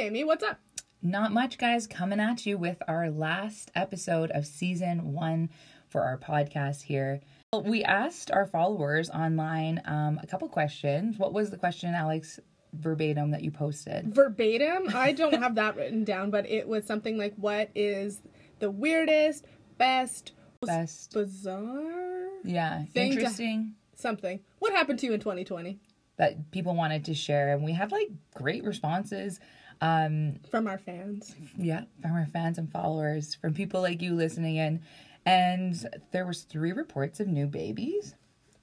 Hey, Amy, what's up? Not much, guys, coming at you with our last episode of season one for our podcast here. We asked our followers online um, a couple questions. What was the question, Alex, verbatim that you posted? Verbatim? I don't have that written down, but it was something like, What is the weirdest, best, Best. bizarre? Yeah, Thing to- interesting Something. What happened to you in 2020 that people wanted to share, and we had like great responses. Um, from our fans? yeah, from our fans and followers, from people like you listening in, and there was three reports of new babies.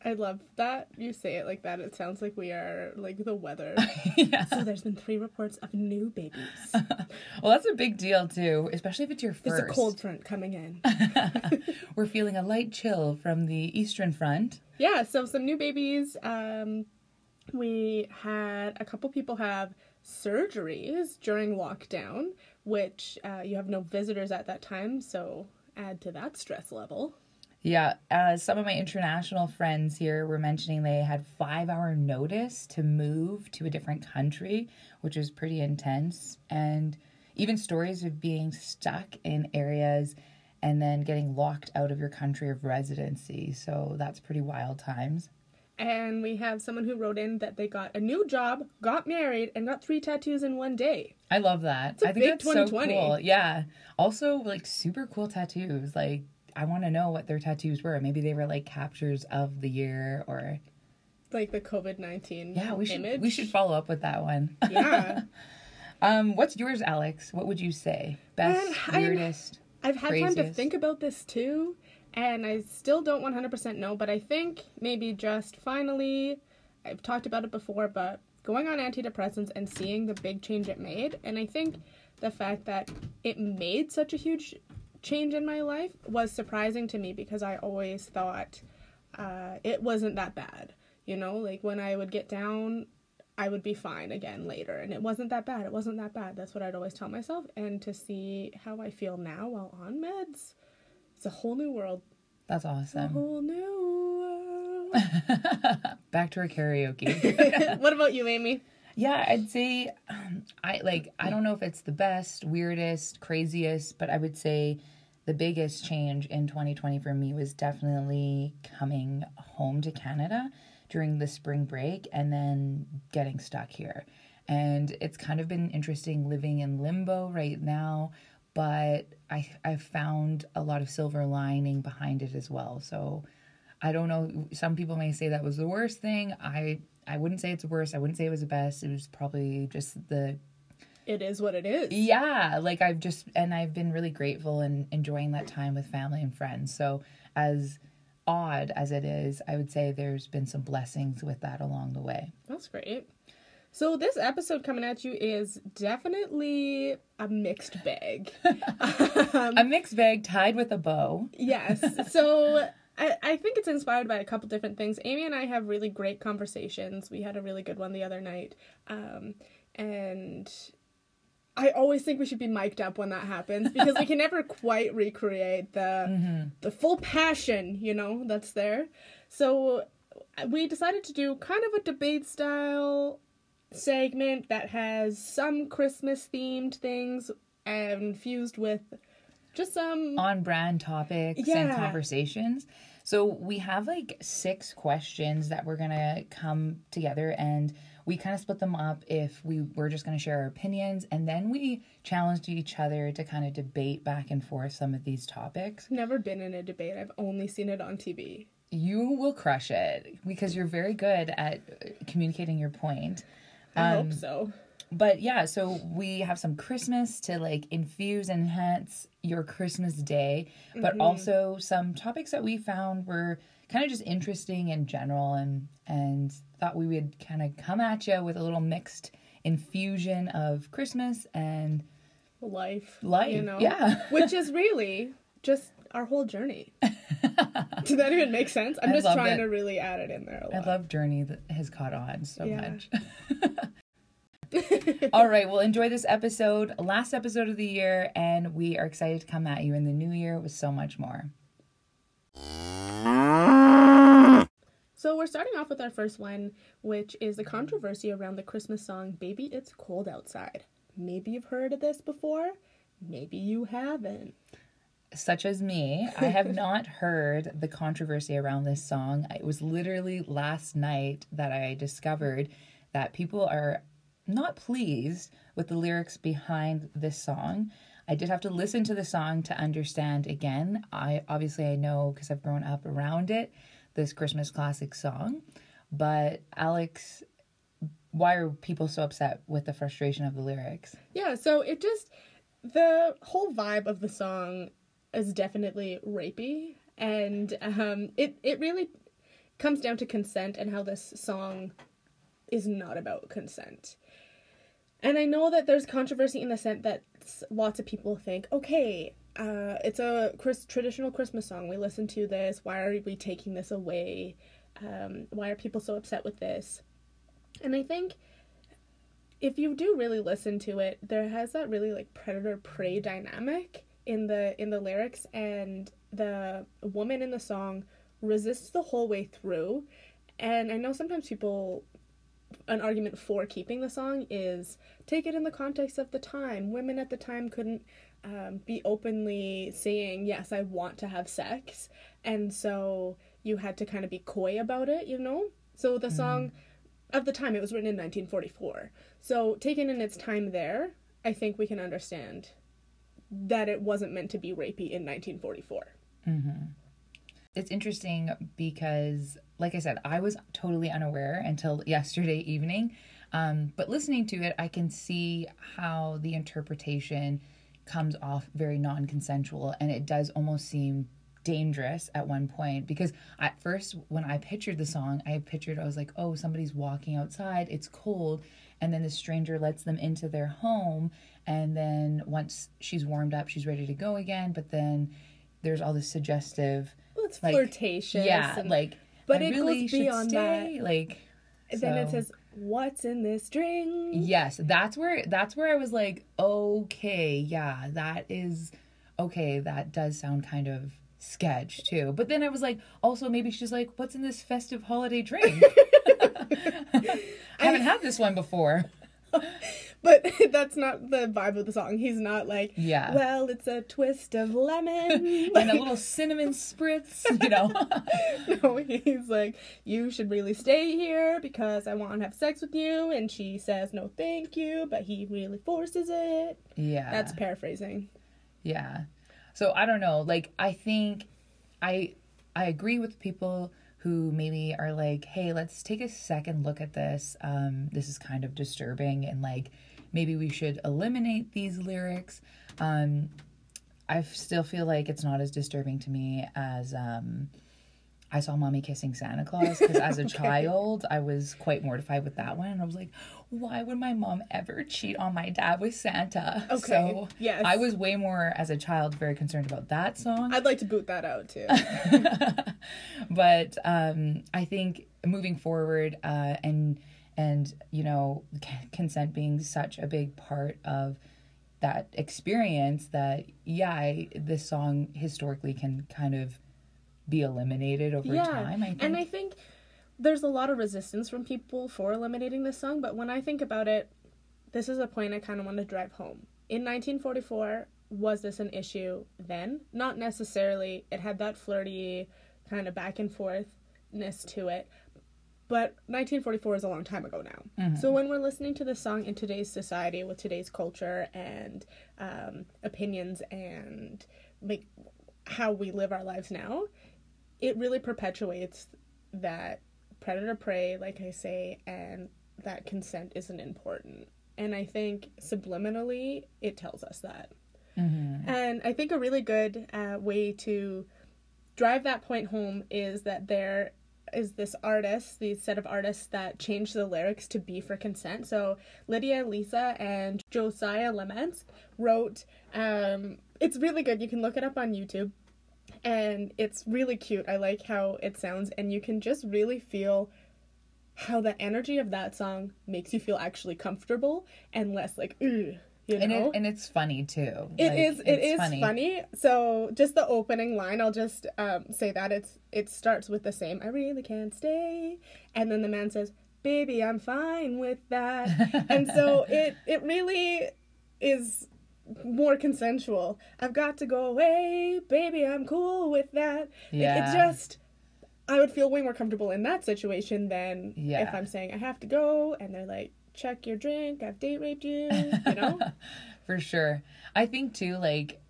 I love that you say it like that. It sounds like we are like the weather. yeah. so there's been three reports of new babies. Well, that's a big deal too, especially if it's your There's first. a cold front coming in. We're feeling a light chill from the eastern front. yeah, so some new babies. Um, we had a couple people have surgeries during lockdown, which uh, you have no visitors at that time, so add to that stress level. Yeah, uh, some of my international friends here were mentioning they had five hour notice to move to a different country, which is pretty intense. And even stories of being stuck in areas and then getting locked out of your country of residency. So that's pretty wild times. And we have someone who wrote in that they got a new job, got married, and got three tattoos in one day. I love that. a I think big that's 2020. so cool. Yeah. Also, like super cool tattoos. Like I want to know what their tattoos were. Maybe they were like captures of the year, or Like the COVID 19 yeah, we should image. we should follow up with that one. Yeah. um, what's yours, Alex? What would you say? Best, Man, weirdest. I've had time to think about this too, and I still don't 100% know, but I think maybe just finally, I've talked about it before, but going on antidepressants and seeing the big change it made, and I think the fact that it made such a huge change in my life was surprising to me because I always thought uh, it wasn't that bad. You know, like when I would get down, I would be fine again later. And it wasn't that bad. It wasn't that bad. That's what I'd always tell myself. And to see how I feel now while on meds, it's a whole new world. That's A awesome. whole new world. Back to our karaoke. what about you, Amy? Yeah, I'd say um, I like I don't know if it's the best, weirdest, craziest, but I would say the biggest change in 2020 for me was definitely coming home to Canada during the spring break and then getting stuck here. And it's kind of been interesting living in limbo right now, but I I've found a lot of silver lining behind it as well. So I don't know. Some people may say that was the worst thing. I I wouldn't say it's the worst. I wouldn't say it was the best. It was probably just the It is what it is. yeah. Like I've just and I've been really grateful and enjoying that time with family and friends. So as odd as it is, I would say there's been some blessings with that along the way. That's great. So this episode coming at you is definitely a mixed bag. A mixed bag tied with a bow. Yes. So I, I think it's inspired by a couple different things. Amy and I have really great conversations. We had a really good one the other night. Um, and I always think we should be mic'd up when that happens because we can never quite recreate the the full passion, you know, that's there. So we decided to do kind of a debate style segment that has some Christmas themed things and fused with just some on brand topics and conversations. So we have like six questions that we're gonna come together and we kind of split them up if we were just gonna share our opinions and then we challenged each other to kind of debate back and forth some of these topics. never been in a debate. I've only seen it on TV. You will crush it because you're very good at communicating your point. I Um, hope so. But yeah, so we have some Christmas to like infuse and enhance your Christmas day, but also some topics that we found were kind of just interesting in general and and thought we would kind of come at you with a little mixed infusion of Christmas and Life. life. You know? Yeah. Which is really just our whole journey. Did that even make sense? I'm I just trying to really add it in there a I lot. I love Journey that has caught on so Yeah. much. All right, well, enjoy this episode, last episode of the year, and we are excited to come at you in the new year with so much more. So we're starting off with our first one, which is the controversy around the Christmas song "Baby It's Cold Outside." maybe you've heard of this before, maybe you haven't. Such as me, I have not heard the controversy around this song. It was literally last night that I discovered that people are not pleased with the lyrics behind this song. I did have to listen to the song to understand again. I obviously I know because I've grown up around it, this Christmas classic song. But Alex, why are people so upset with the frustration of the lyrics? Yeah, so it just the whole vibe of the song is definitely rapey and um it it really comes down to consent and how this song is not about consent. And I know that there's controversy in the sense that lots of people think, okay, uh, it's a Chris, traditional Christmas song. We listen to this. Why are we taking this away? Um, why are people so upset with this? And I think if you do really listen to it, there has that really like predator prey dynamic in the in the lyrics, and the woman in the song resists the whole way through. And I know sometimes people an argument for keeping the song is take it in the context of the time. Women at the time couldn't um, be openly saying, Yes, I want to have sex. And so you had to kind of be coy about it, you know? So the mm. song of the time, it was written in 1944. So taken in its time there, I think we can understand that it wasn't meant to be rapey in 1944. Mm-hmm. It's interesting because like I said, I was totally unaware until yesterday evening. Um, but listening to it, I can see how the interpretation comes off very non consensual and it does almost seem dangerous at one point because at first when I pictured the song, I pictured I was like, oh, somebody's walking outside, it's cold, and then the stranger lets them into their home, and then once she's warmed up, she's ready to go again, but then there's all this suggestive well, it's like, flirtatious. Yeah, and- like but I it really goes beyond stay. that. Like then it says, "What's in this drink?" Yes, that's where that's where I was like, okay, yeah, that is okay. That does sound kind of sketch too. But then I was like, also maybe she's like, "What's in this festive holiday drink?" I haven't had this one before. but that's not the vibe of the song. He's not like, yeah, well, it's a twist of lemon and a little cinnamon spritz, you know. no, he's like, you should really stay here because I want to have sex with you, and she says no, thank you, but he really forces it. Yeah, that's paraphrasing. Yeah, so I don't know. Like, I think I I agree with people who maybe are like, hey, let's take a second look at this. Um, this is kind of disturbing, and like maybe we should eliminate these lyrics. Um, I still feel like it's not as disturbing to me as um, I saw mommy kissing Santa Claus because as a okay. child I was quite mortified with that one. And I was like, why would my mom ever cheat on my dad with Santa? Okay. So yes. I was way more as a child very concerned about that song. I'd like to boot that out too. but um, I think moving forward uh, and and you know consent being such a big part of that experience that yeah I, this song historically can kind of be eliminated over yeah. time. I think. And I think there's a lot of resistance from people for eliminating this song, but when I think about it, this is a point I kind of want to drive home. In 1944, was this an issue then? Not necessarily. It had that flirty kind of back and forthness to it. But 1944 is a long time ago now. Mm-hmm. So when we're listening to this song in today's society with today's culture and um, opinions and like how we live our lives now, it really perpetuates that predator prey, like I say, and that consent isn't important. And I think subliminally it tells us that. Mm-hmm. And I think a really good uh, way to drive that point home is that there is this artist, the set of artists that changed the lyrics to be for consent. So Lydia Liza and Josiah Lemetz wrote. Um, it's really good. You can look it up on YouTube and it's really cute. I like how it sounds, and you can just really feel how the energy of that song makes you feel actually comfortable and less like, ugh. You know? and, it, and it's funny too. It like, is. It is funny. funny. So just the opening line, I'll just um, say that it's it starts with the same. I really can't stay, and then the man says, "Baby, I'm fine with that." and so it it really is more consensual. I've got to go away, baby. I'm cool with that. Yeah. it just. I would feel way more comfortable in that situation than Yeah. if I'm saying I have to go and they're like, check your drink, I've date raped you, you know? For sure. I think too, like,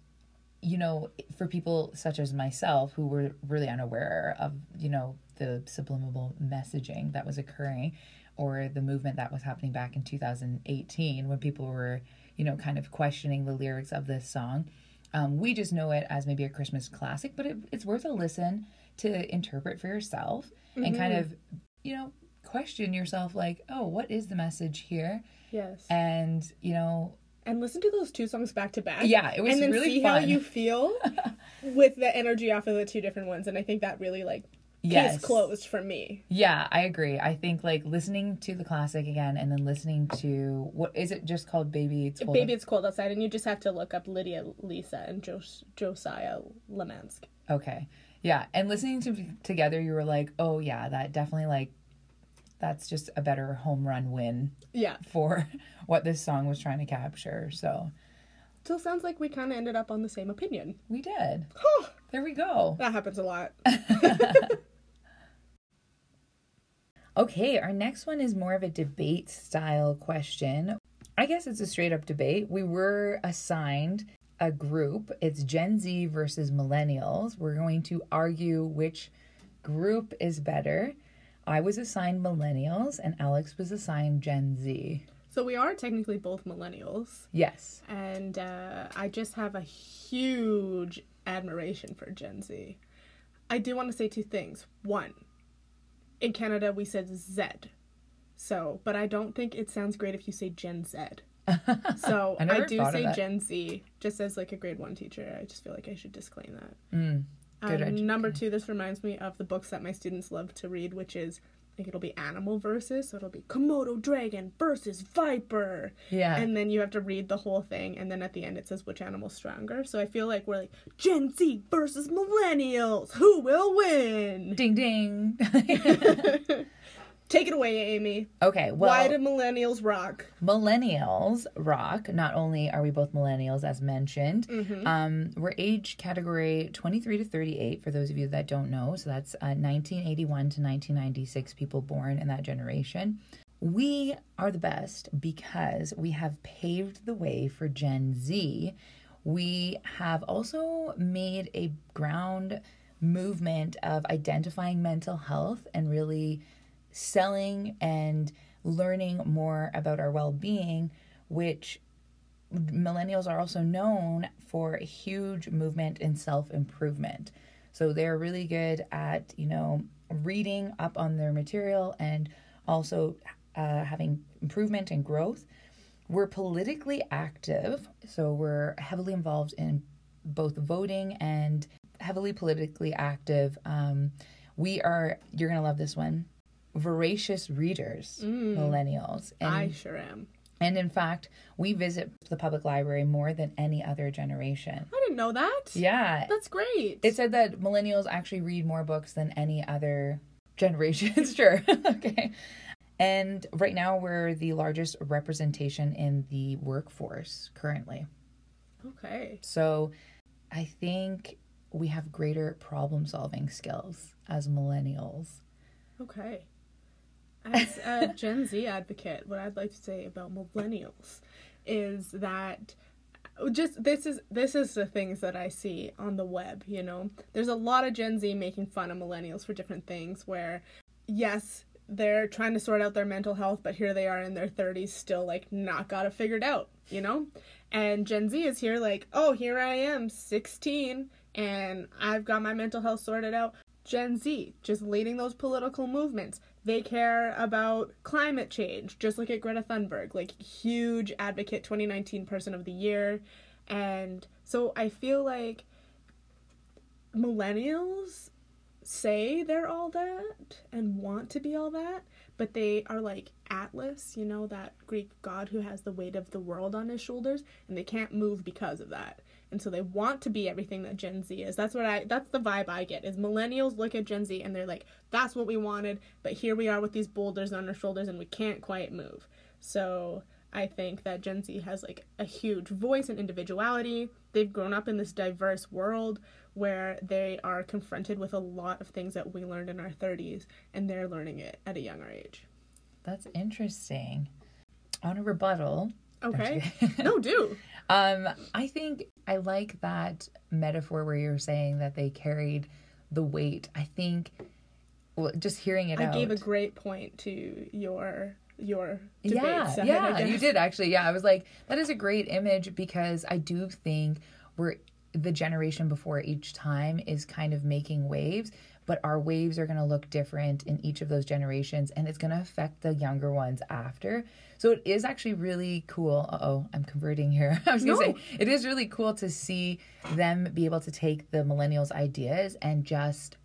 you know, for people such as myself who were really unaware of, you know, the subliminal messaging that was occurring or the movement that was happening back in 2018 when people were, you know, kind of questioning the lyrics of this song. Um, we just know it as maybe a Christmas classic, but it, it's worth a listen to interpret for yourself and kind of, you know, question yourself like, oh, what is the message here? yes. And, you know, and listen to those two songs back to back. Yeah, it was and then really see how you feel with the energy off of the two different ones. And I think that really like Yes. closed for me. Yeah, I agree. I think like listening to the classic again and then listening to what is it just called Baby It's Cold Baby, it's cold outside, and you just have to look up Lydia Liza and Jos- Josiah Lemansk. Okay. Yeah, and listening to together you were like, "Oh yeah, that definitely like that's just a better home run win Yeah. for what this song was trying to capture." So, Still sounds like we kind of ended up on the same opinion. we did. Huh, There we go. that happens a lot. Okay, our next one is more of a debate style question. I guess it's a straight up debate. We were assigned a group. It's Gen Z versus millennials. We're going to argue which group is better. I was assigned millennials and Alex was assigned Gen Z. So we are technically both millennials, Yes. and uh, I just have a huge admiration for Gen Z. I do want to say two things. One, in Canada we said Z, so but I don't think it sounds great if you say Gen Z. So I I, do say. Gen Z just as like a grade one teacher. I just feel like I should disclaim that. Mm, good Um, number two, this reminds me of the books that my students love to read, which is I think it'll be animal versus, so it'll be Komodo dragon versus viper, Yeah. and then you have to read the whole thing, and then at the end it says which animal's stronger. So I feel like we're like Gen Z versus millennials, who will win? ding ding. Take it away, Amy. okay, well Why do millennials rock? millennials rock. Not only are we both millennials, as mentioned, Mm-hmm. um, we're age category 23 to 38, for those of you that don't know. So that's uh, 1981 to 1996 people born in that generation. We are the best because we have paved the way for Gen Z. We have also made a ground movement of identifying mental health and really selling and learning more about our well-being which millennials are also known for a huge movement in self-improvement. So they're really good at you know reading up on their material and also uh, having improvement and growth. We're politically active so we're heavily involved in both voting and heavily politically active. Um, we are you're gonna love this one voracious readers mm. millennials and I sure am. and in fact we visit the public library more than any other generation I didn't know that. yeah That's great. it said that millennials actually read more books than any other generation. sure. okay. And right now, we're the largest representation in the workforce currently. okay. So I think we have greater problem solving skills as millennials. Okay. As a Gen Z advocate, what I'd like to say about millennials is that just this is this is the things that I see on the web, you know. There's a lot of Gen Z making fun of millennials for different things where yes, they're trying to sort out their mental health, but here they are in their 30s still like not got it figured out, you know? And Gen Z is here like, "Oh, here I am, 16, and I've got my mental health sorted out." Gen Z, just leading those political movements. They care about climate change. Just look at Greta Thunberg, like huge advocate 2019 person of the year. And so I feel like millennials say they're all that and want to be all that, but they are like Atlas, you know, that Greek god who has the weight of the world on his shoulders, and they can't move because of that. And so they want to be everything that Gen Z is. That's what I that's the vibe I get. Is millennials look at Gen Z and they're like, that's what we wanted, but here we are with these boulders on our shoulders and we can't quite move. So I think that Gen Z has like a huge voice and individuality. They've grown up in this diverse world where they are confronted with a lot of things that we learned in our 30s and they're learning it at a younger age. That's interesting. On a rebuttal, Okay. no, do. Um, I think I like that metaphor where you're saying that they carried the weight. I think well, just hearing it I out. gave a great point to your your debate yeah, yeah, you did actually. Yeah, I was like, that is a great image because I do think we're the generation before each time is kind of making waves, but our waves are going to look different in each of those generations, and it's going to affect the younger ones after. So it is actually really cool. Oh, I'm converting here. I was going to say it is really cool to see them be able to take the millennials' ideas and just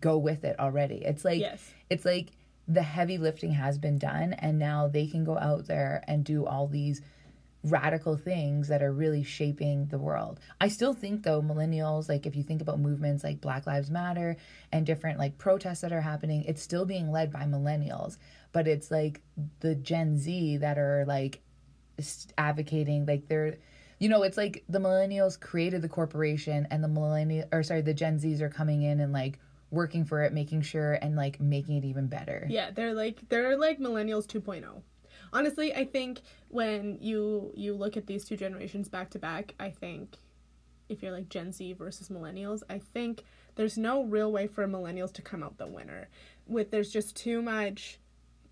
go with it already. It's like Yes. it's like the heavy lifting has been done and now they can go out there and do all these radical things that are really shaping the world. I still think though millennials like if you think about movements like Black Lives Matter and different like protests that are happening, it's still being led by millennials, but it's like the Gen Z that are like advocating like they're you know it's like the millennials created the corporation and the millennial or sorry the gen z's are coming in and like working for it making sure and like making it even better Yeah, they're like they're like millennials 2.0. Honestly, I think when you you look at these two generations back to back, I think if you're like Gen Z versus millennials, I think there's no real way for millennials to come out the winner. With there's just too much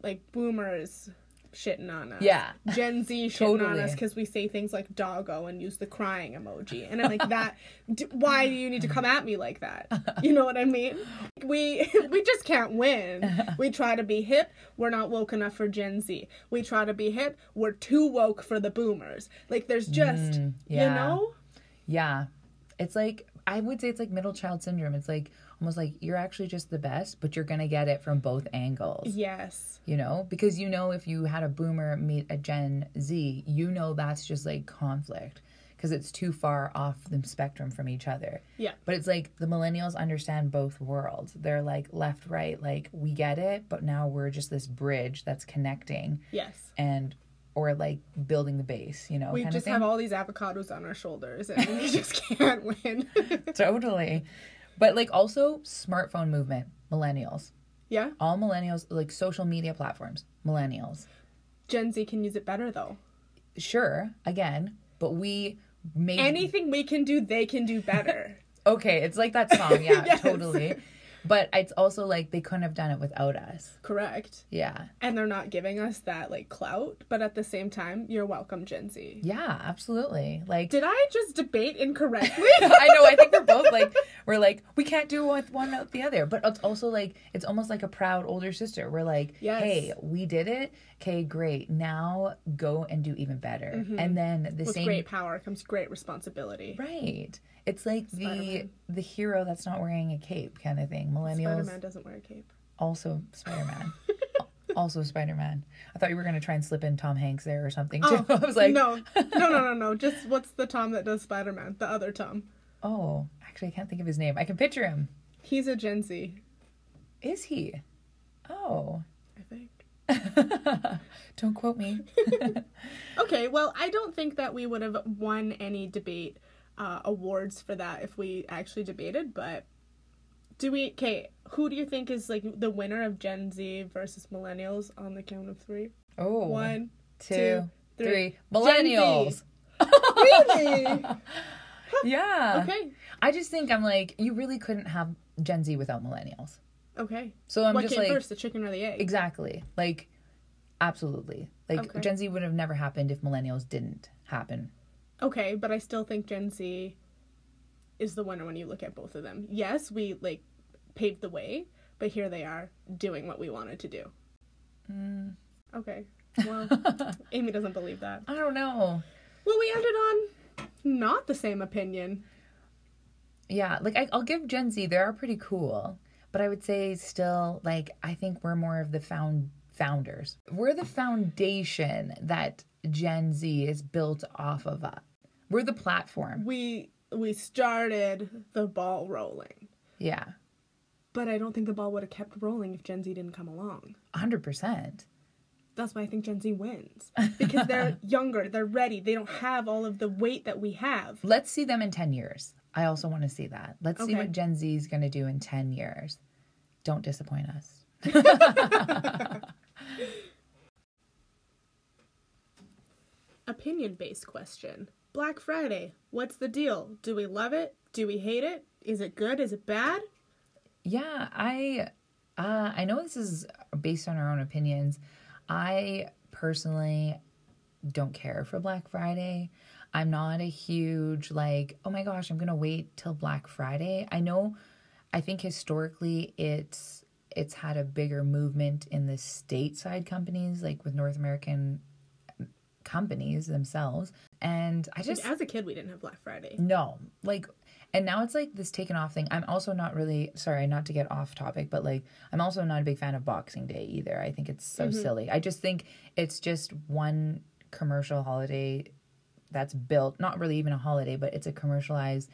like boomers shitting on us. Yeah. Gen Z shitting on us because we say things like doggo and use the crying emoji. And I'm like, that, d- why do you need to come at me like that? You know what I mean? We, we just can't win. We try to be hip, we're not woke enough for Gen Z. We try to be hip, we're too woke for the boomers. Like, there's mm, just, you yeah. know? yeah it's like i would say it's like middle child syndrome it's like almost like you're actually just the best but you're gonna get it from both angles Yes. you know because you know if you had a boomer meet a gen z you know that's just like conflict because it's too far off the spectrum from each other Yeah. but it's like the millennials understand both worlds they're like left right like we get it but now we're just this bridge that's connecting Yes. and or like building the base you know We kind just of have all these avocados on our shoulders and we just can't win. totally but like also smartphone movement millennials yeah. all millennials like social media platforms millennials Gen Z can use it better though. sure again but we made Anything we can do, they can do better. okay it's like that song yeah Yes. totally but it's also like they couldn't have done it without us Correct. yeah And they're not giving us that like clout, but at the same time, you're welcome, Gen Z. yeah absolutely like Did I just debate incorrectly? I know. I think we're both like we're like we can't do with one without the other. But it's also like it's almost like a proud older sister. We're like, Yes. hey, we did it. Okay, great. Now go and do even better. And then the Mm-hmm. With same great power comes great responsibility. right. It's like the Spider-Man. the hero that's not wearing a cape kind of thing. Millennials Spider Man doesn't wear a cape. also Spider Man. also Spider Man. I thought you were gonna try and slip in Tom Hanks there or something too. I was like, no, no, no, no, no. Just what's the Tom that does Spider Man? The other Tom. Oh, actually, I can't think of his name. I can picture him. He's a Gen Z, Is he? Oh. I think. Don't quote me. Okay, well, I don't think that we would have won any debate uh, awards for that if we actually debated, but do we? Okay, who do you think is like the winner of Gen Z versus Millennials on the count of three? Oh, One, two, two, three. three. Millennials. Really? Yeah. okay, I just think I'm like, you really couldn't have Gen Z without millennials. okay. So I'm what just came like, first, the chicken or the egg? exactly. Like, absolutely. Like, Okay. Gen Z would have never happened if millennials didn't happen. Okay, but I still think Gen Z is the winner when you look at both of them. Yes, we like paved the way, but here they are doing what we wanted to do. Mm. Okay. Well, Amy doesn't believe that. I don't know. Well, we ended on not the same opinion. Yeah, like I, I'll give Gen Z. They are pretty cool, but I would say still, like I think we're more of the found founders. We're the foundation that Gen Z is built off of. Uh, we're the platform. We we started the ball rolling, Yeah, but I don't think the ball would have kept rolling if Gen Z didn't come along. hundred percent. That's why I think Gen Z wins because they're younger, they're ready, they don't have all of the weight that we have. Let's see them in 10 years. I also want to see that. Let's see what Gen Z is going to do in 10 years. Don't disappoint us. Opinion based question. Black Friday, what's the deal? Do we love it? Do we hate it? Is it good? Is it bad? Yeah, I uh, I know this is based on our own opinions. I personally don't care for Black Friday. I'm not a huge like, oh my gosh, I'm gonna wait till Black Friday. I know I think historically it's it's had a bigger movement in the stateside companies, like with North American companies themselves. And I just As a kid, we didn't have Black Friday. no, like, and now it's like this taken off thing. I'm also not really sorry, not to get off topic, but like, I'm also not a big fan of Boxing Day either. I think it's so mm-hmm. silly. I just think it's just one commercial holiday that's built, not really even a holiday, but it's a commercialized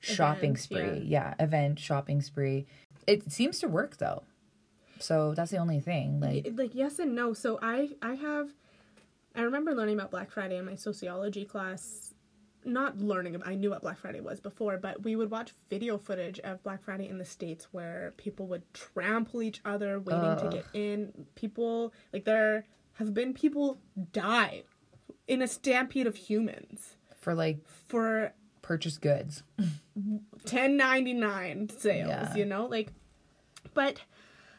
shopping Event, spree. Yeah. event shopping spree. It seems to work though. So that's the only thing. Like, like yes and no. So I I have I remember learning about Black Friday in my sociology class. Not learning about I knew what Black Friday was before, but we would watch video footage of Black Friday in the States where people would trample each other waiting to get in. People like there have been people die in a stampede of humans for like for purchase goods. 1099 sales, Yeah. you know? Like but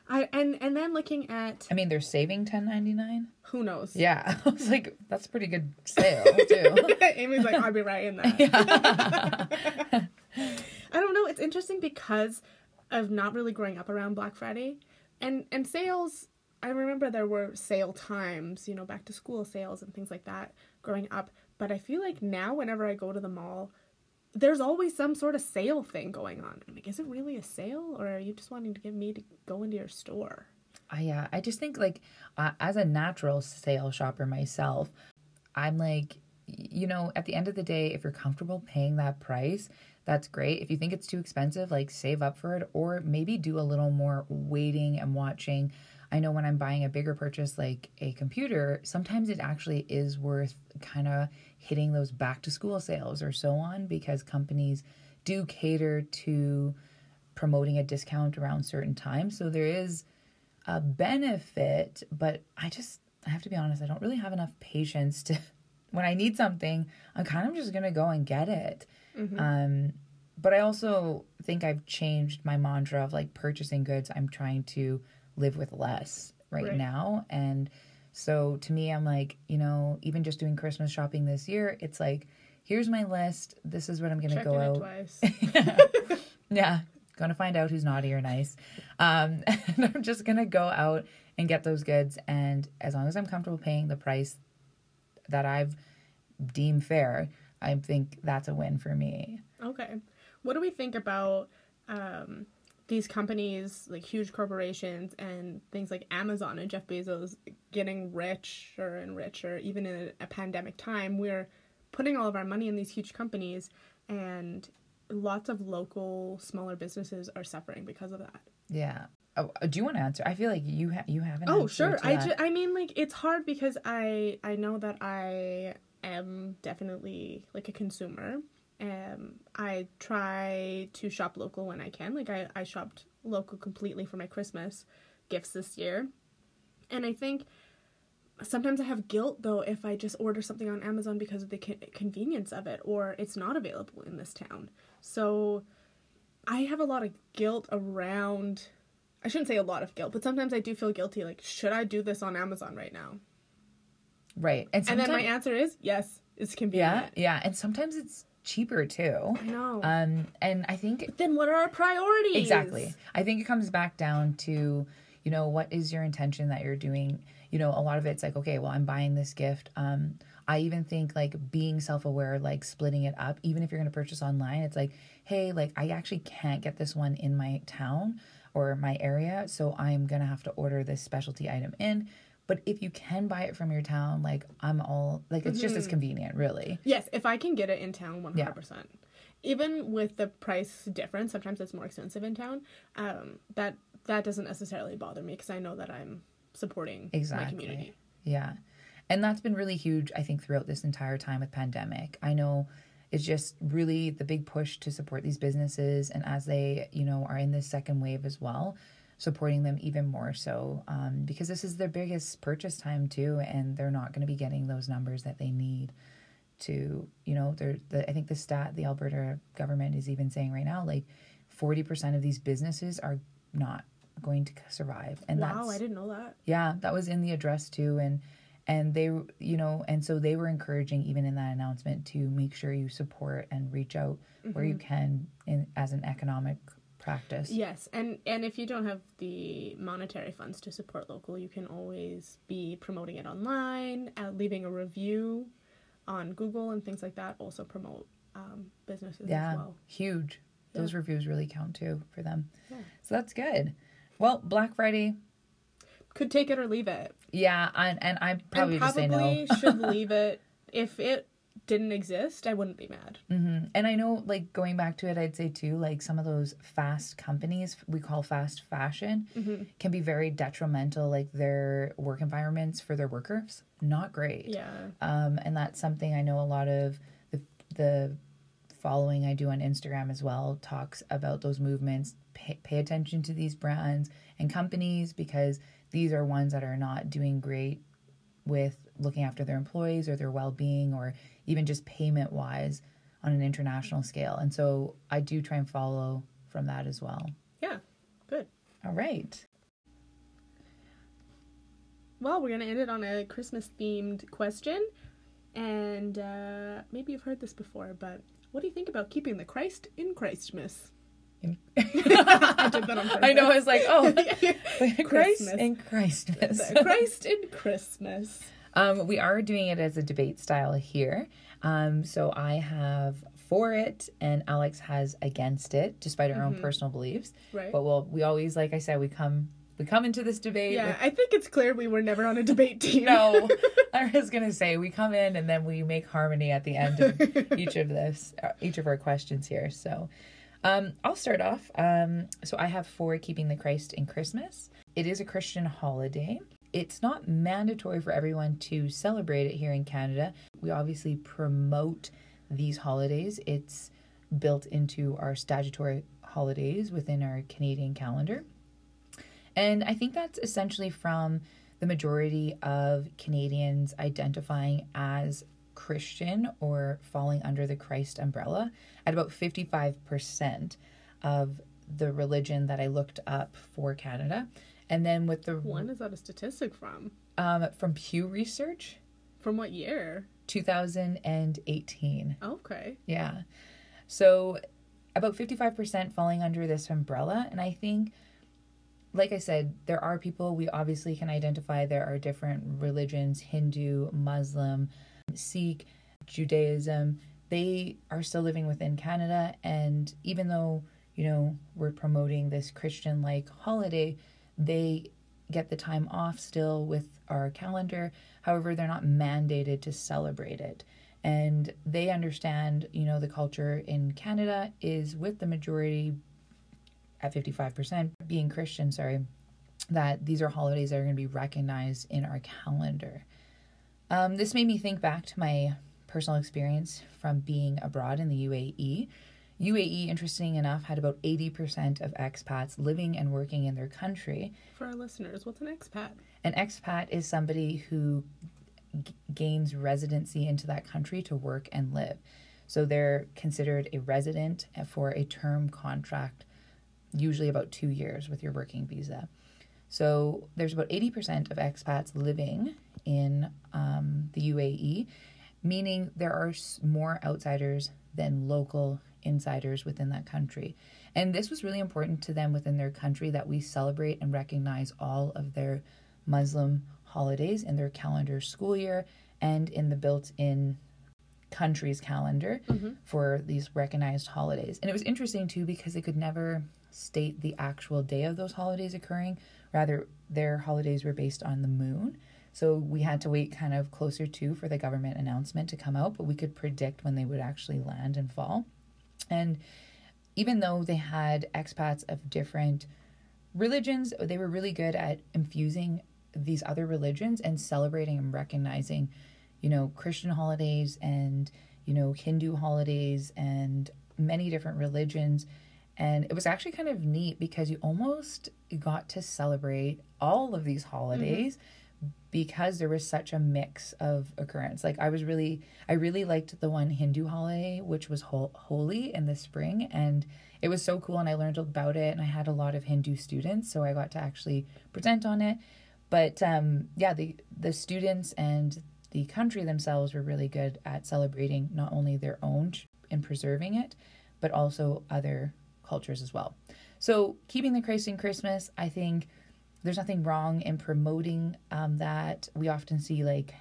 I and and then looking at I mean, they're saving 10.99. who knows. Yeah, I was like, that's a pretty good sale too. Amy's like, I'll be right in that. I don't know. It's interesting because of not really growing up around Black Friday, and and sales. I remember there were sale times, you know, back to school sales and things like that growing up. But I feel like now, whenever I go to the mall, there's always some sort of sale thing going on. I'm like, is it really a sale, or are you just wanting to get me to go into your store? I yeah, I just think like uh, as a natural sale shopper myself, I'm like, you know, at the end of the day, if you're comfortable paying that price, that's great. If you think it's too expensive, like save up for it, or maybe do a little more waiting and watching. I know when I'm buying a bigger purchase like a computer, sometimes it actually is worth kind of hitting those back to school sales or so on because companies do cater to promoting a discount around certain times. So there is a benefit, but I just I have to be honest, I don't really have enough patience to when I need something, I'm kind of just gonna go and get it. Um, but I also think I've changed my mantra of like purchasing goods. I'm trying to live with less right, Right. now, and so to me, I'm like, you know, even just doing Christmas shopping this year, it's like, here's my list. This is what I'm gonna Checking go out. Yeah, gonna find out who's naughty or nice. Um, and I'm just gonna go out and get those goods, and as long as I'm comfortable paying the price that I've deemed fair, I think that's a win for me. Okay. What do we think about um, these companies, like huge corporations, and things like Amazon and Jeff Bezos getting richer and richer, even in a, a pandemic time? We're putting all of our money in these huge companies, and lots of local, smaller businesses are suffering because of that. Yeah. Oh, uh, do you want to answer? I feel like you ha- you haven't. Oh, sure. I, ju- I mean, like, it's hard because I I know that I am definitely like a consumer. Um, I try to shop local when I can. Like, I I shopped local completely for my Christmas gifts this year, and I think sometimes I have guilt though if I just order something on Amazon because of the co- convenience of it, or it's not available in this town. So I have a lot of guilt around. I shouldn't say a lot of guilt, but sometimes I do feel guilty. Like, should I do this on Amazon right now? right, and And then my answer is yes. It's convenient. yeah, yeah, and sometimes it's cheaper too. I know. Um, and I think then what are our priorities? Exactly. I think it comes back down to, you know, what is your intention that you're doing? You know, a lot of it's like, okay, well, I'm buying this gift. Um, I even think like being self aware, like splitting it up, even if you're going to purchase online, it's like, hey, like I actually can't get this one in my town or my area. So I'm going to have to order this specialty item in. But if you can buy it from your town, like I'm all like, it's just as convenient, really. Yes, if I can get it in town, one hundred percent. Even with the price difference, sometimes it's more expensive in town. Um, that that doesn't necessarily bother me because I know that I'm supporting Exactly. my community. Yeah. And that's been really huge, I think, throughout this entire time with pandemic. I know it's just really the big push to support these businesses and as they, you know, are in this second wave as well, supporting them even more so. Um, because this is their biggest purchase time too, and they're not going to be getting those numbers that they need to, you know, they're the I think the stat the Alberta government is even saying right now, like forty percent of these businesses are not going to survive. And wow, that's I didn't know that. yeah, that was in the address too, and and they, you know, and so they were encouraging even in that announcement to make sure you support and reach out where you can in as an economic practice. Yes, and and if you don't have the monetary funds to support local, you can always be promoting it online, uh, leaving a review on Google and things like that. Also promote um, businesses Yeah, as well. huge. Those reviews really count too for them. Yeah. So that's good. Well, Black Friday, Could take it or leave it. yeah, and and I probably and just say no. probably should leave it. If it didn't exist, I wouldn't be mad. hmm And I know, like going back to it, I'd say too, like some of those fast companies we call fast fashion Mm-hmm. can be very detrimental. Like their work environments for their workers, not great. Yeah. Um, and that's something I know a lot of the the following I do on Instagram as well talks about those movements. Pay, pay attention to these brands and companies because these are ones that are not doing great with looking after their employees or their well-being or even just payment wise on an international scale. And so I do try and follow from that as well. Yeah. Good. All right. Well, we're gonna end it on a Christmas themed question, and uh, maybe you've heard this before, but what do you think about keeping the Christ in Christmas? I did that on purpose. I know I was like, oh, Christ and Christmas. Christ in Christmas. Um, we are doing it as a debate style here. Um, so I have for it, and Alex has against it, despite our own personal beliefs. Right. But we'll we always, like I said, we come we come into this debate. Yeah, with- I think it's clear we were never on a debate team. no, I was gonna say we come in and then we make harmony at the end of each of this, uh, each of our questions here. So. Um, I'll start off. Um, so I have for keeping the Christ in Christmas. It is a Christian holiday. It's not mandatory for everyone to celebrate it here in Canada. We obviously promote these holidays. It's built into our statutory holidays within our Canadian calendar. And I think that's essentially from the majority of Canadians identifying as Christian or falling under the Christ umbrella at about 55% of the religion that I looked up for Canada. And then with the When is that a statistic from? um, from Pew Research, From what year? 2018. Okay. Yeah. So about 55% falling under this umbrella. And I think, like I said, there are people we obviously can identify. There are different religions Hindu, Muslim, Sikh, Judaism. They are still living within Canada. And even though, you know, we're promoting this Christian like holiday, they get the time off still with our calendar. However, they're not mandated to celebrate it. And they understand, you know, the culture in Canada is with the majority at 55% being Christian, sorry, that these are holidays that are going to be recognized in our calendar. Um, this made me think back to my personal experience from being abroad in the UAE. UAE, interesting enough, had about 80% of expats living and working in their country. For our listeners, what's an expat? An expat is somebody who g- gains residency into that country to work and live. So they're considered a resident for a term contract, usually about two years with your working visa. So there's about 80% of expats living in um, the UAE, meaning there are more outsiders than local insiders within that country. And this was really important to them within their country that we celebrate and recognize all of their Muslim holidays in their calendar school year and in the built in country's calendar mm-hmm. for these recognized holidays. And it was interesting too because they could never state the actual day of those holidays occurring. Rather, their holidays were based on the moon. So we had to wait kind of closer to for the government announcement to come out, but we could predict when they would actually land and fall. And even though they had expats of different religions, they were really good at infusing these other religions and celebrating and recognizing, you know, Christian holidays and, you know, Hindu holidays and many different religions. And it was actually kind of neat because you almost got to celebrate all of these mm-hmm. holidays because there was such a mix of occurrence. Like I was really, I really liked the one Hindu holiday, which was Hol- Holi in the spring, and it was so cool. And I learned about it, and I had a lot of Hindu students, so I got to actually present on it. But um, yeah, the the students and the country themselves were really good at celebrating not only their own and preserving it, but also other cultures as well. So keeping the Christ in Christmas, I think there's nothing wrong in promoting um, that. We often see like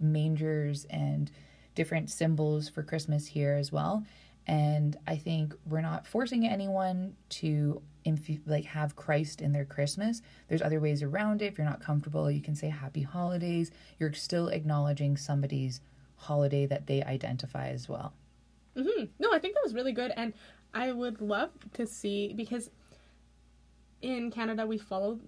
mangers and different symbols for Christmas here as well. And I think we're not forcing anyone to inf- like have Christ in their Christmas. There's other ways around it. If you're not comfortable, you can say happy holidays. You're still acknowledging somebody's holiday that they identify as well. hmm No, I think that was really good, and I would love to see because in Canada we follow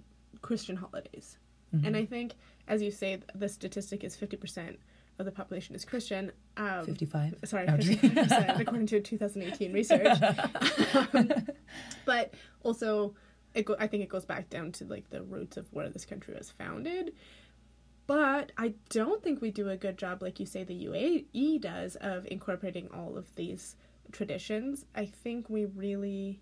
Christian holidays, and I think, as you say, the statistic is fifty percent of the population is Christian. Um, 55. sorry, No, fifty percent according to 2018 research. um, but also, it go- I think it goes back down to like the roots of where this country was founded. But I don't think we do a good job, like you say, the UAE does, of incorporating all of these traditions. I think we really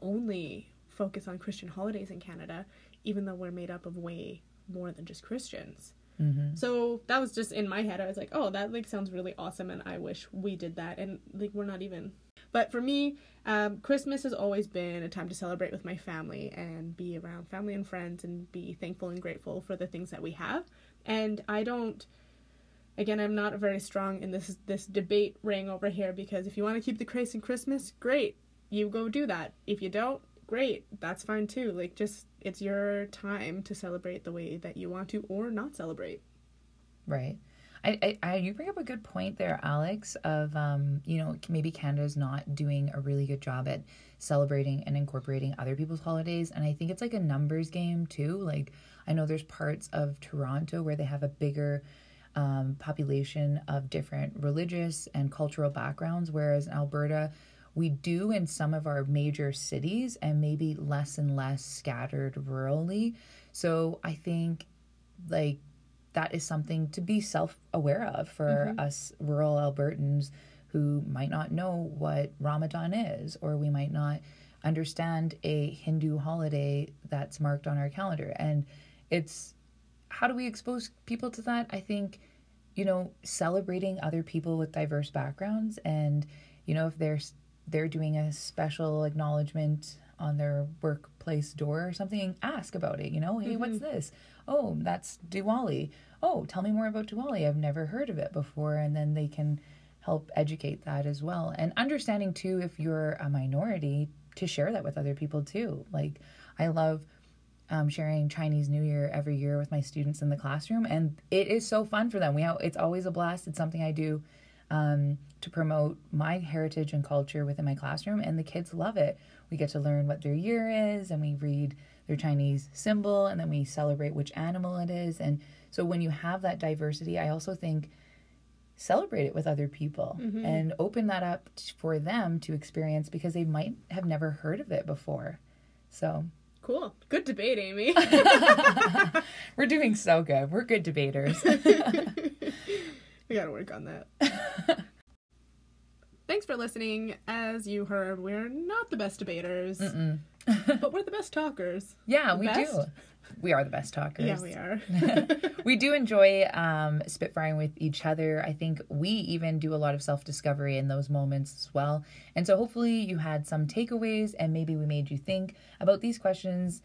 only focus on Christian holidays in Canada, even though we're made up of way more than just Christians. Mm-hmm. So that was just in my head. I was like, oh, that like sounds really awesome, and I wish we did that. And like we're not even. But for me, um, Christmas has always been a time to celebrate with my family and be around family and friends and be thankful and grateful for the things that we have. And I don't. Again, I'm not very strong in this this debate ring over here because if you want to keep the Christ in Christmas, great, you go do that. If you don't, great, that's fine too. Like just it's your time to celebrate the way that you want to or not celebrate. Right. I, I, I, you bring up a good point there, Alex. Of um, you know, maybe Canada's not doing a really good job at celebrating and incorporating other people's holidays, and I think it's like a numbers game too. Like I know there's parts of Toronto where they have a bigger um, population of different religious and cultural backgrounds, whereas in Alberta, we do in some of our major cities and maybe less and less scattered rurally. So I think like that is something to be self aware of for mm-hmm. us rural Albertans who might not know what Ramadan is, or we might not understand a Hindu holiday that's marked on our calendar. And it's how do we expose people to that? I think, you know, celebrating other people with diverse backgrounds and, you know, if they're they're doing a special acknowledgement on their workplace door or something, ask about it. You know, hey, what's this? Oh, that's Diwali. Oh, tell me more about Diwali. I've never heard of it before. And then they can help educate that as well. And understanding too, if you're a minority, to share that with other people too. Like, I love um, sharing Chinese New Year every year with my students in the classroom, and it is so fun for them. We have, it's always a blast. It's something I do um, to promote my heritage and culture within my classroom, and the kids love it. We get to learn what their year is, and we read their Chinese symbol, and then we celebrate which animal it is. And so, when you have that diversity, I also think celebrate it with other people mm-hmm. and open that up for them to experience because they might have never heard of it before. So, Cool. Good debate, Amy. we're doing so good. We're good debaters. we gotta work on that. Thanks for listening. As you heard, we're not the best debaters, but we're the best talkers. yeah, we do. We are the best talkers. Yeah, we are. we do enjoy um, spitfiring with each other. I think we even do a lot of self discovery in those moments as well. And so hopefully you had some takeaways and maybe we made you think about these questions,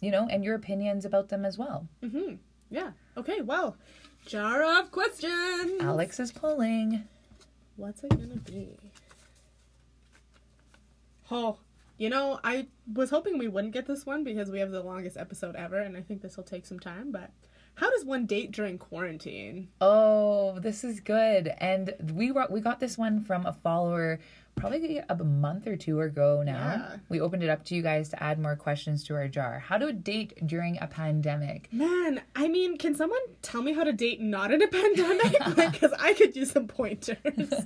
you know, and your opinions about them as well. Mm-hmm. yeah. Okay, well, jar of questions. Alex is pulling. What's it gonna be? Oh, you know, I was hoping we wouldn't get this one because we have the longest episode ever, and I think this will take some time. But how does one date during quarantine? Oh, this is good. And we we got this one from a follower probably a month or two ago now. Yeah. We opened it up to you guys to add more questions to our jar. How to date during a pandemic? Man, I mean, can someone tell me how to date not in a pandemic? like, because I could use some pointers.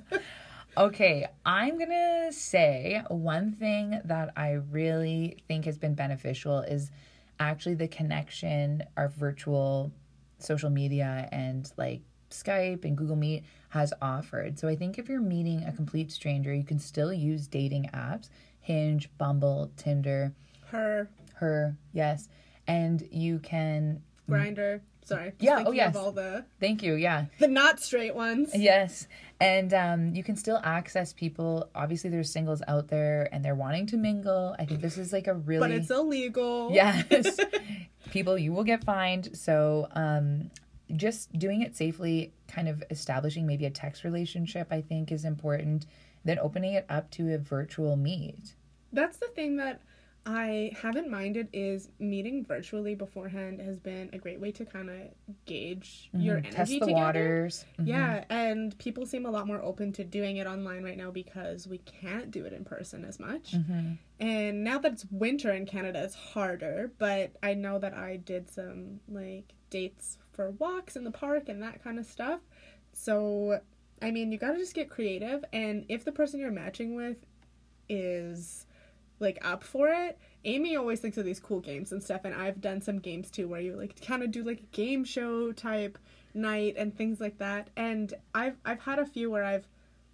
Okay, I'm gonna say one thing that I really think has been beneficial is actually the connection our virtual social media and like Skype and Google Meet has offered. So I think if you're meeting a complete stranger, you can still use dating apps Hinge, Bumble, Tinder, Her Her, yes. And you can, Grindr. Sorry. Yeah, oh, yes. Of all the thank you, yeah. the not straight ones. Yes. And um, you can still access people. Obviously, there's singles out there and they're wanting to mingle. I think this is like a really. But it's illegal. Yes. people, you will get fined. So um, just doing it safely, kind of establishing maybe a text relationship, I think is important. Then opening it up to a virtual meet. That's the thing that I haven't minded is meeting virtually beforehand has been a great way to kind of gauge your energy Mm-hmm. Test the together. waters. Mhm. Yeah, and people seem a lot more open to doing it online right now because we can't do it in person as much. Mm-hmm. And now that it's winter in Canada, it's harder. But I know that I did some like dates for walks in the park and that kind of stuff. So, I mean, you gotta just get creative. And if the person you're matching with is like up for it, Amy always thinks of these cool games and stuff. And I've done some games too where you like kind of do like a game show type night and things like that. And I've I've had a few where I've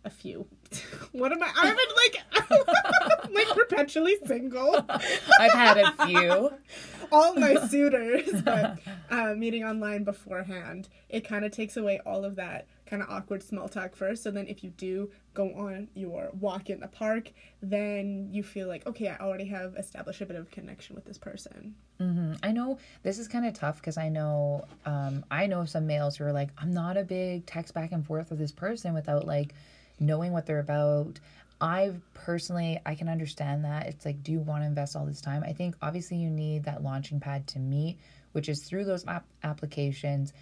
a few. what am I? I've been like like perpetually single. I've had a few. all my suitors, but uh, meeting online beforehand, it kind of takes away all of that kind of awkward small talk first. So then, if you do go on your walk in the park, then you feel like, okay, I already have established a bit of connection with this person. hmm I know this is kind of tough because I know um, I know some males who are like, I'm not a big text back and forth with this person without like knowing what they're about. I personally, I can understand that. It's like, do you want to invest all this time? I think obviously you need that launching pad to meet, which is through those app- applications,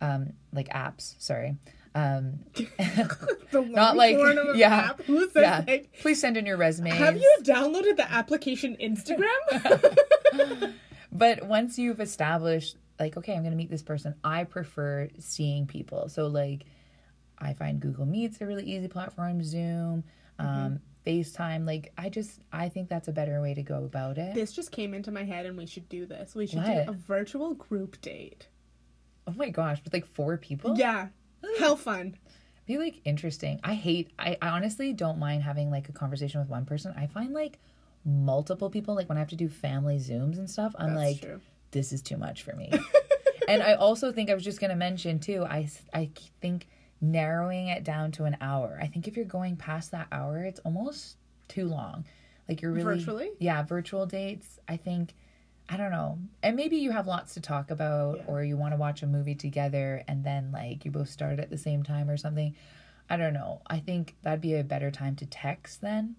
um, like apps. Sorry, um, Not like- yeah. Who says yeah. like, Please send in your resume. have you downloaded the application Instagram? But once you've established, like, okay, I'm going to meet this person, I prefer seeing people. So, like, I find Google Meets a really easy platform, Zoom, um, FaceTime. Like, I just, I think that's a better way to go about it. this just came into my head, and we should do this. We should What? do a virtual group date. Oh my gosh, with like four people? Yeah, hell fun. Be like interesting. I hate, I, I honestly don't mind having like a conversation with one person. I find like multiple people, like when I have to do family Zooms and stuff, I'm That's like, true. this is too much for me. and I also think I was just going to mention too, I, I think narrowing it down to an hour. I think if you're going past that hour, it's almost too long. Like you're really. Virtually? Yeah, virtual dates. I think, I don't know. And maybe you have lots to talk about Yeah. or you want to watch a movie together and then like you both start at the same time or something. I don't know. I think that'd be a better time to text then.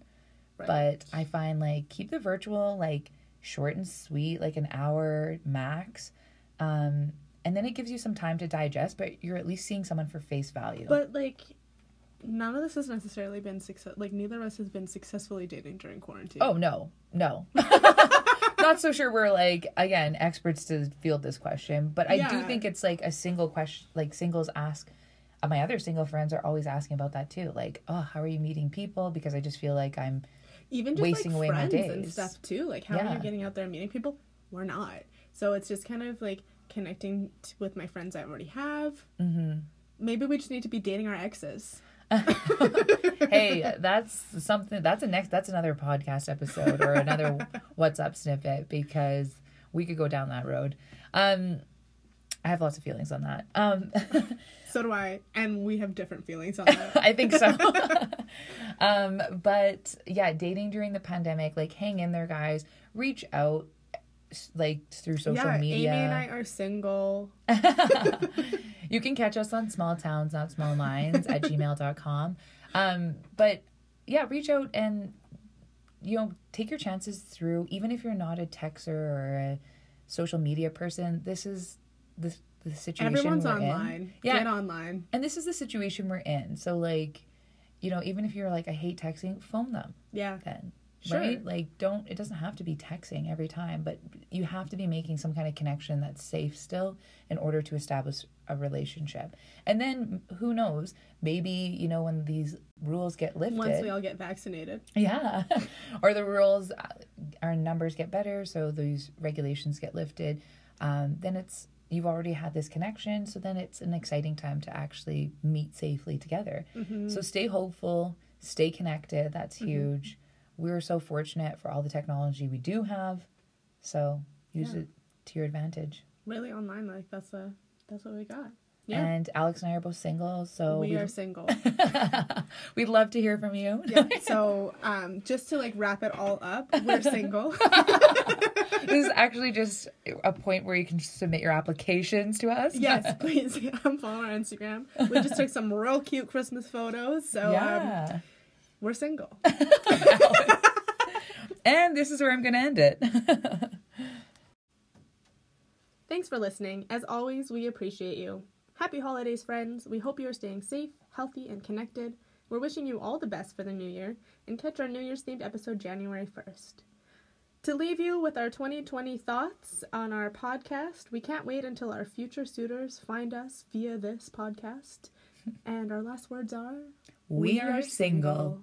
Right. But I find like keep the virtual like short and sweet, like an hour max. Um, and then it gives you some time to digest, but you're at least seeing someone for face value. But like, none of this has necessarily been success. Like, neither of us has been successfully dating during quarantine. oh no, no. Not so sure we're like again experts to field this question, but I do think it's like a single question. Like singles ask. uh, My other single friends are always asking about that too. Like, oh, how are you meeting people? Because I just feel like I'm even just wasting like away my friends and stuff too. Like, how are you getting out there and meeting people? We're not. So it's just kind of like connecting t- with my friends I already have. Mm-hmm. Maybe we just need to be dating our exes. hey, that's something. That's a next. That's another podcast episode or another What's Up snippet because we could go down that road. Um, I have lots of feelings on that. Um, So do I, and we have different feelings on that. I think so. um, but yeah, dating during the pandemic, like hang in there, guys. Reach out, like through social yeah, media. Amy and I are single. You can catch us on small towns not small minds at gmail.com um but yeah reach out and you know take your chances through even if you're not a texter or a social media person this is this the situation Everyone's we're in. online. Yeah. Get online. And this is the situation we're in. So like, you know, even if you're like, I hate texting, phone them Yeah. then. Sure. Right? Like don't it doesn't have to be texting every time, but you have to be making some kind of connection that's safe still in order to establish a relationship. And then who knows, maybe, you know, when these rules get lifted. Once we all get vaccinated. Yeah. or the rules, uh, our numbers get better, so these regulations get lifted. Um, then it's, you've already had this connection, so then it's an exciting time to actually meet safely together. So stay hopeful, stay connected. That's huge. We're so fortunate for all the technology we do have. So use Yeah. it to your advantage. Really online, like that's a that's what we got. Yeah. And Alex and I are both single, so we are single. we'd love to hear from you. yeah. So um just to like wrap it all up, we're single. this is actually just a point where you can submit your applications to us. yes, please um, follow our Instagram. We just took some real cute Christmas photos. So um, yeah. We're single. and this is where I'm going to end it. Thanks for listening. As always, we appreciate you. Happy holidays, friends. We hope you are staying safe, healthy, and connected. We're wishing you all the best for the new year and catch our New Year's themed episode January 1st. To leave you with our 2020 thoughts on our podcast, we can't wait until our future suitors find us via this podcast. And our last words are we are single.